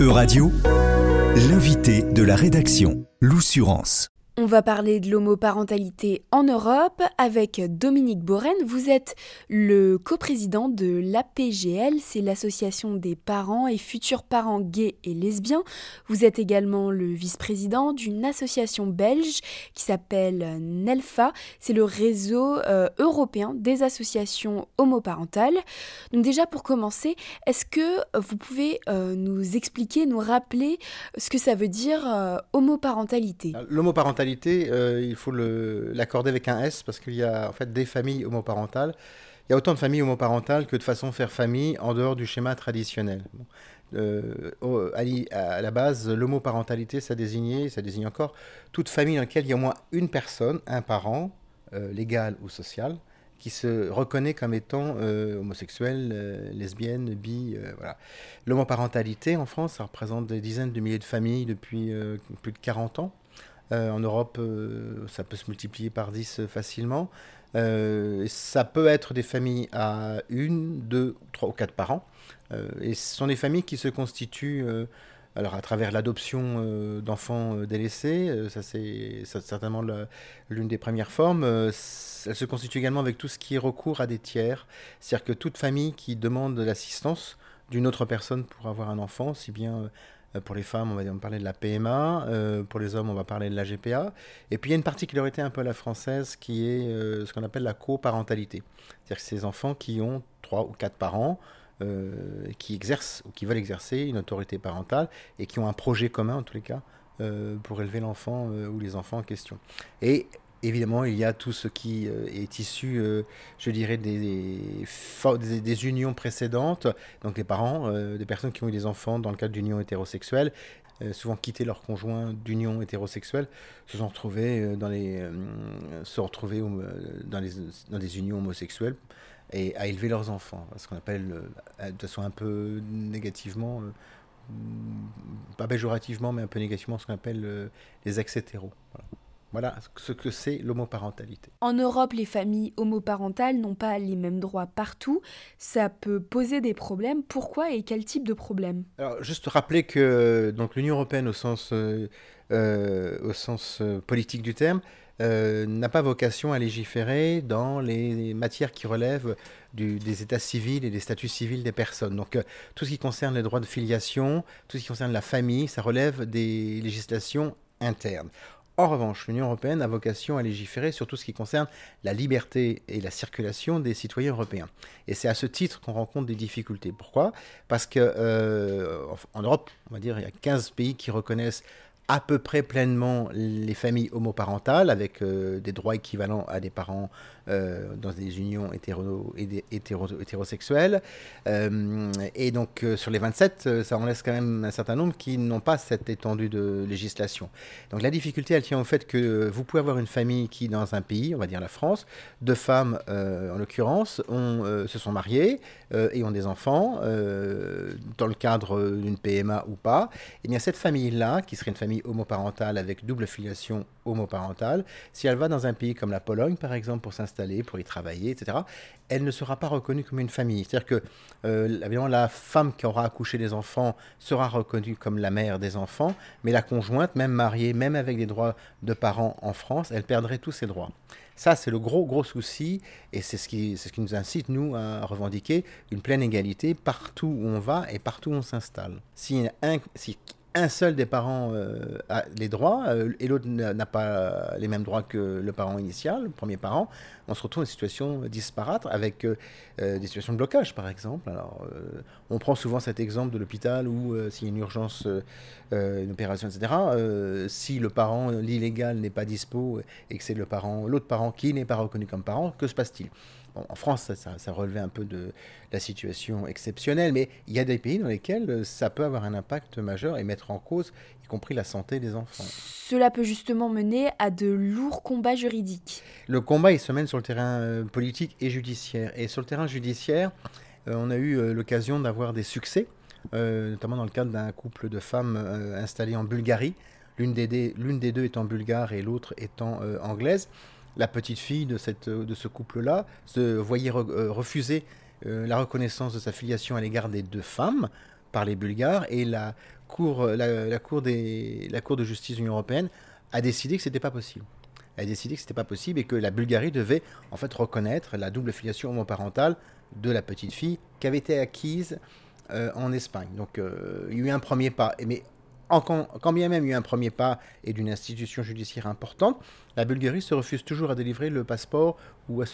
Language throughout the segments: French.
Euradio, l'invité de la rédaction, l'Oussurance. On va parler de l'homoparentalité en Europe avec Dominique Borren. Vous êtes le coprésident de l'APGL, c'est l'association des parents et futurs parents gays et lesbiens. Vous êtes également le vice-président d'une association belge qui s'appelle NELFA, c'est le réseau euh, européen des associations homoparentales. Donc déjà pour commencer, est-ce que vous pouvez euh, nous expliquer, nous rappeler ce que ça veut dire euh, homoparentalité? Euh, il faut l'accorder avec un S parce qu'il y a en fait des familles homoparentales. Il y a autant de familles homoparentales que de façon de faire famille en dehors du schéma traditionnel. Euh, à, la base, l'homoparentalité, ça désignait, ça désigne encore toute famille dans laquelle il y a au moins une personne, un parent, euh, légal ou social, qui se reconnaît comme étant homosexuel, lesbienne, bi. L'homoparentalité en France, ça représente des dizaines de milliers de familles depuis plus de 40 ans. Euh, en Europe, euh, ça peut se multiplier par 10 facilement. Euh, ça peut être des familles à une, deux, trois ou quatre parents. et ce sont des familles qui se constituent alors à travers l'adoption d'enfants délaissés, ça c'est certainement l'une des premières formes. elle se constitue également avec tout ce qui est recours à des tiers, c'est-à-dire que toute famille qui demande l'assistance d'une autre personne pour avoir un enfant, si bien pour les femmes, on va parler de la PMA. Euh, pour les hommes, on va parler de la GPA. Et puis, il y a une particularité un peu à la française qui est euh, ce qu'on appelle la coparentalité. C'est-à-dire que ces enfants qui ont trois ou quatre parents, qui exercent ou qui veulent exercer une autorité parentale et qui ont un projet commun, en tous les cas, pour élever l'enfant ou les enfants en question. Et Évidemment, il y a tout ce qui euh, est issu, euh, je dirais, des, unions précédentes. Donc les parents, euh, des personnes qui ont eu des enfants dans le cadre d'unions hétérosexuelles, souvent quitté leur conjoint d'union hétérosexuelle, se sont retrouvés dans les, se retrouver dans, les, dans des unions homosexuelles et à élever leurs enfants. Ce qu'on appelle, de façon un peu négativement, pas péjorativement, mais un peu négativement, ce qu'on appelle les ex hétéros. Voilà. Voilà ce que c'est l'homoparentalité. En Europe, les familles homoparentales n'ont pas les mêmes droits partout. Ça peut poser des problèmes. Pourquoi et quel type de problème? Alors, juste rappeler que donc l'Union européenne, au sens, euh, euh, au sens euh, politique du terme, n'a pas vocation à légiférer dans les matières qui relèvent des états civils et des statuts civils des personnes. Donc, tout ce qui concerne les droits de filiation, tout ce qui concerne la famille, ça relève des législations internes. En revanche, l'Union européenne a vocation à légiférer sur tout ce qui concerne la liberté et la circulation des citoyens européens. Et c'est à ce titre qu'on rencontre des difficultés. Pourquoi? Parce que euh, Europe, on va dire, il y a 15 pays qui reconnaissent à peu près pleinement les familles homoparentales avec euh, des droits équivalents à des parents euh, dans des unions hétéro, hétéro, hétérosexuelles. Euh, et donc sur les 27, ça en laisse quand même un certain nombre qui n'ont pas cette étendue de législation. Donc la difficulté, elle tient au fait que vous pouvez avoir une famille qui, dans un pays, on va dire la France, deux femmes en l'occurrence, se sont mariées et ont des enfants dans le cadre d'une PMA ou pas. Et bien cette famille-là, qui serait une famille homoparentale avec double filiation homoparentale, si elle va dans un pays comme la Pologne, par exemple, pour s'installer, pour y travailler, etc., elle ne sera pas reconnue comme une famille. C'est-à-dire que, euh, évidemment, la femme qui aura accouché des enfants sera reconnue comme la mère des enfants, mais la conjointe, même mariée, même avec des droits de parents en France, elle perdrait tous ses droits. Ça, c'est le gros, gros souci, et c'est ce, qui, ce qui nous incite, nous, à revendiquer une pleine égalité partout où on va et partout où on s'installe. Si, un, un seul des parents euh, a les droits euh, et l'autre n'a pas les mêmes droits que le parent initial, le premier parent, on se retrouve dans une situation disparate avec euh, des situations de blocage, par exemple. Alors, on prend souvent cet exemple de l'hôpital où s'il y a une urgence, une opération, etc., si le parent, l'illégal n'est pas dispo et que c'est le parent, l'autre parent qui n'est pas reconnu comme parent, que se passe-t-il? En France, ça, relevait un peu de la situation exceptionnelle, mais il y a des pays dans lesquels euh, ça peut avoir un impact majeur et mettre en cause, y compris la santé des enfants. Cela peut justement mener à de lourds combats juridiques. Le combat, il se mène sur le terrain euh, politique et judiciaire. Et sur le terrain judiciaire, euh, on a eu l'occasion d'avoir des succès, notamment dans le cadre d'un couple de femmes installées en Bulgarie, l'une des, des, deux étant bulgare et l'autre étant anglaise la petite fille de, cette, de ce couple-là se voyait euh, refuser euh, la reconnaissance de sa filiation à l'égard des deux femmes par les Bulgares et la Cour, la, cour, des, la cour de justice de l'Union européenne a décidé que ce n'était pas possible. Elle a décidé que ce n'était pas possible et que la Bulgarie devait en fait reconnaître la double filiation homoparentale de la petite fille qui avait été acquise euh, en Espagne. Donc euh, il y a eu un premier pas. Mais quand, bien même il y a eu un premier pas et d'une institution judiciaire importante, la Bulgarie se refuse toujours à délivrer le passeport ou à,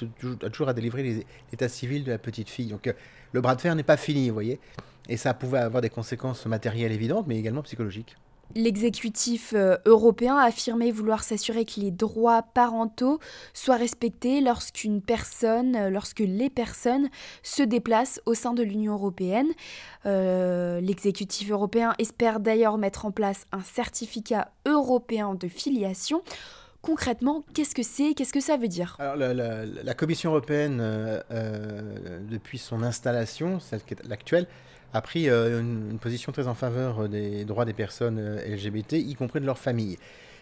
toujours à délivrer l'état civil de la petite fille. Donc euh, le bras de fer n'est pas fini, vous voyez. Et ça pouvait avoir des conséquences matérielles évidentes, mais également psychologiques. L'exécutif euh, européen a affirmé vouloir s'assurer que les droits parentaux soient respectés lorsqu'une personne, euh, lorsque les personnes se déplacent au sein de l'Union européenne. Euh, l'exécutif européen espère d'ailleurs mettre en place un certificat européen de filiation. Concrètement, qu'est-ce que c'est? Qu'est-ce que ça veut dire? La, Commission européenne, depuis son installation, celle qui est l'actuelle, a pris euh, une, position très en faveur euh, des droits des personnes euh, LGBT, y compris de leur famille.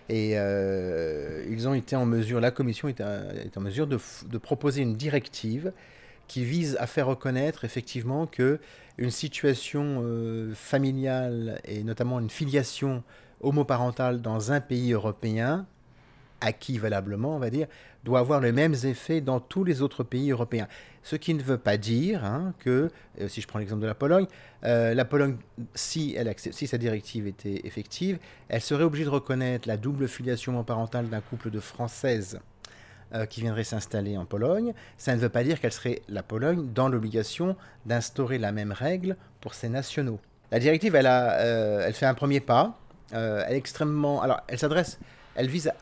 Et ils ont été en mesure, la Commission est, en mesure de, proposer une directive qui vise à faire reconnaître effectivement que une situation familiale et notamment une filiation homoparentale dans un pays européen acquis valablement, on va dire, doit avoir les mêmes effets dans tous les autres pays européens. Ce qui ne veut pas dire hein, que, euh, si je prends l'exemple de la Pologne, euh, la Pologne, si, elle si sa directive était effective, elle serait obligée de reconnaître la double filiation parentale d'un couple de Françaises euh, qui viendraient s'installer en Pologne. Ça ne veut pas dire qu'elle serait, la Pologne, dans l'obligation d'instaurer la même règle pour ses nationaux. La directive, elle, a, elle fait un premier pas. elle est extrêmement... Alors, elle s'adresse elle vise,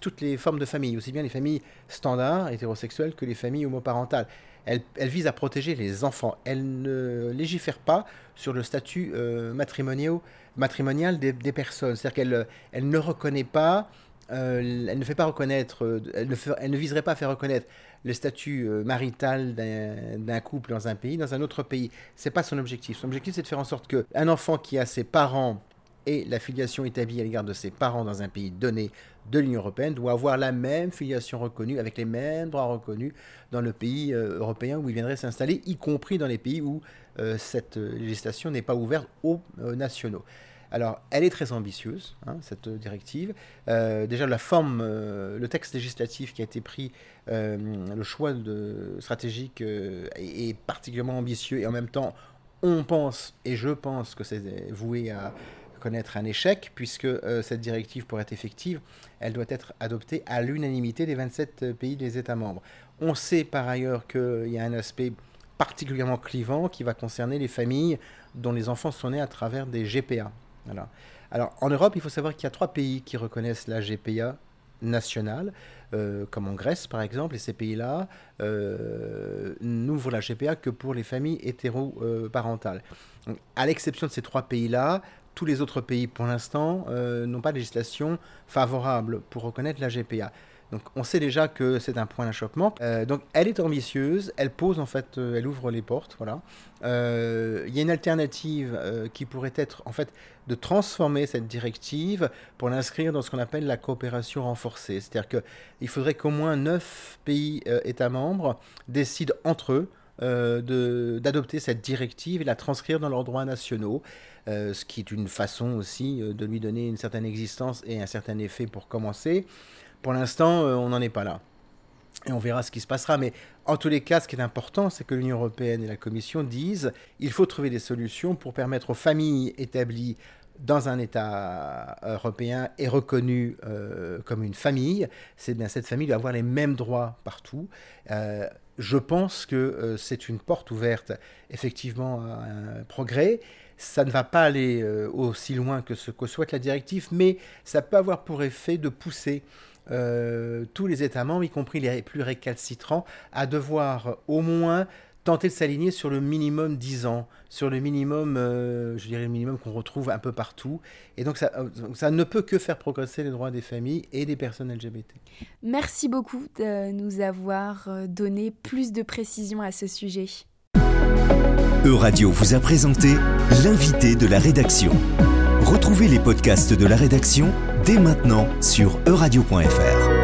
toutes les formes de famille, aussi bien les familles standards, hétérosexuelles, que les familles homoparentales. Elle, vise à protéger les enfants. Elle ne légifère pas sur le statut euh, matrimonial des, personnes. C'est-à-dire qu'elle elle ne reconnaît pas, euh, elle ne fait pas reconnaître, euh, elle ne, viserait pas à faire reconnaître le statut marital d'un couple dans un pays, dans un autre pays. C'est pas son objectif. Son objectif, c'est de faire en sorte qu'un enfant qui a ses parents et la filiation établie à l'égard de ses parents dans un pays donné de l'Union européenne doit avoir la même filiation reconnue, avec les mêmes droits reconnus dans le pays euh, européen où il viendrait s'installer, y compris dans les pays où euh, cette législation n'est pas ouverte aux euh, nationaux. Alors, elle est très ambitieuse, hein, cette directive. déjà, la forme, le texte législatif qui a été pris, le choix de, stratégique est particulièrement ambitieux et en même temps, on pense, et je pense que c'est voué à, connaître un échec, puisque euh, cette directive, pour être effective, elle doit être adoptée à l'unanimité des 27 euh, pays des États membres. On sait par ailleurs qu'il y a un aspect particulièrement clivant qui va concerner les familles dont les enfants sont nés à travers des GPA. Alors en Europe, il faut savoir qu'il y a trois pays qui reconnaissent la GPA nationale, euh, comme en Grèce par exemple, et ces pays-là n'ouvrent la GPA que pour les familles hétéroparentales. à l'exception de ces trois pays-là, tous les autres pays, pour l'instant, euh, n'ont pas de législation favorable pour reconnaître la GPA. Donc on sait déjà que c'est un point d'achoppement. Euh, donc elle est ambitieuse, elle pose en fait, euh, elle ouvre les portes, voilà. Il y a une alternative qui pourrait être en fait de transformer cette directive pour l'inscrire dans ce qu'on appelle la coopération renforcée. C'est-à-dire qu'il faudrait qu'au moins neuf pays États membres décident entre eux d'adopter cette directive et la transcrire dans leurs droits nationaux. Euh, ce qui est une façon aussi euh, de lui donner une certaine existence et un certain effet pour commencer. Pour l'instant, euh, on n'en est pas là. Et on verra ce qui se passera. Mais en tous les cas, ce qui est important, c'est que l'Union européenne et la Commission disent il faut trouver des solutions pour permettre aux familles établies dans un État européen et reconnues comme une famille, c'est bien cette famille doit avoir les mêmes droits partout. je pense que c'est une porte ouverte effectivement à un progrès ça ne va pas aller euh, aussi loin que ce que souhaite la directive, mais ça peut avoir pour effet de pousser euh, tous les États membres, y compris les plus récalcitrants, à devoir au moins tenter de s'aligner sur le minimum 10 ans, sur le minimum, euh, je dirais le minimum qu'on retrouve un peu partout. Et donc ça, ça ne peut que faire progresser les droits des familles et des personnes LGBT. Merci beaucoup de nous avoir donné plus de précisions à ce sujet. Euradio vous a présenté l'invité de la rédaction. Retrouvez les podcasts de la rédaction dès maintenant sur euradio.fr.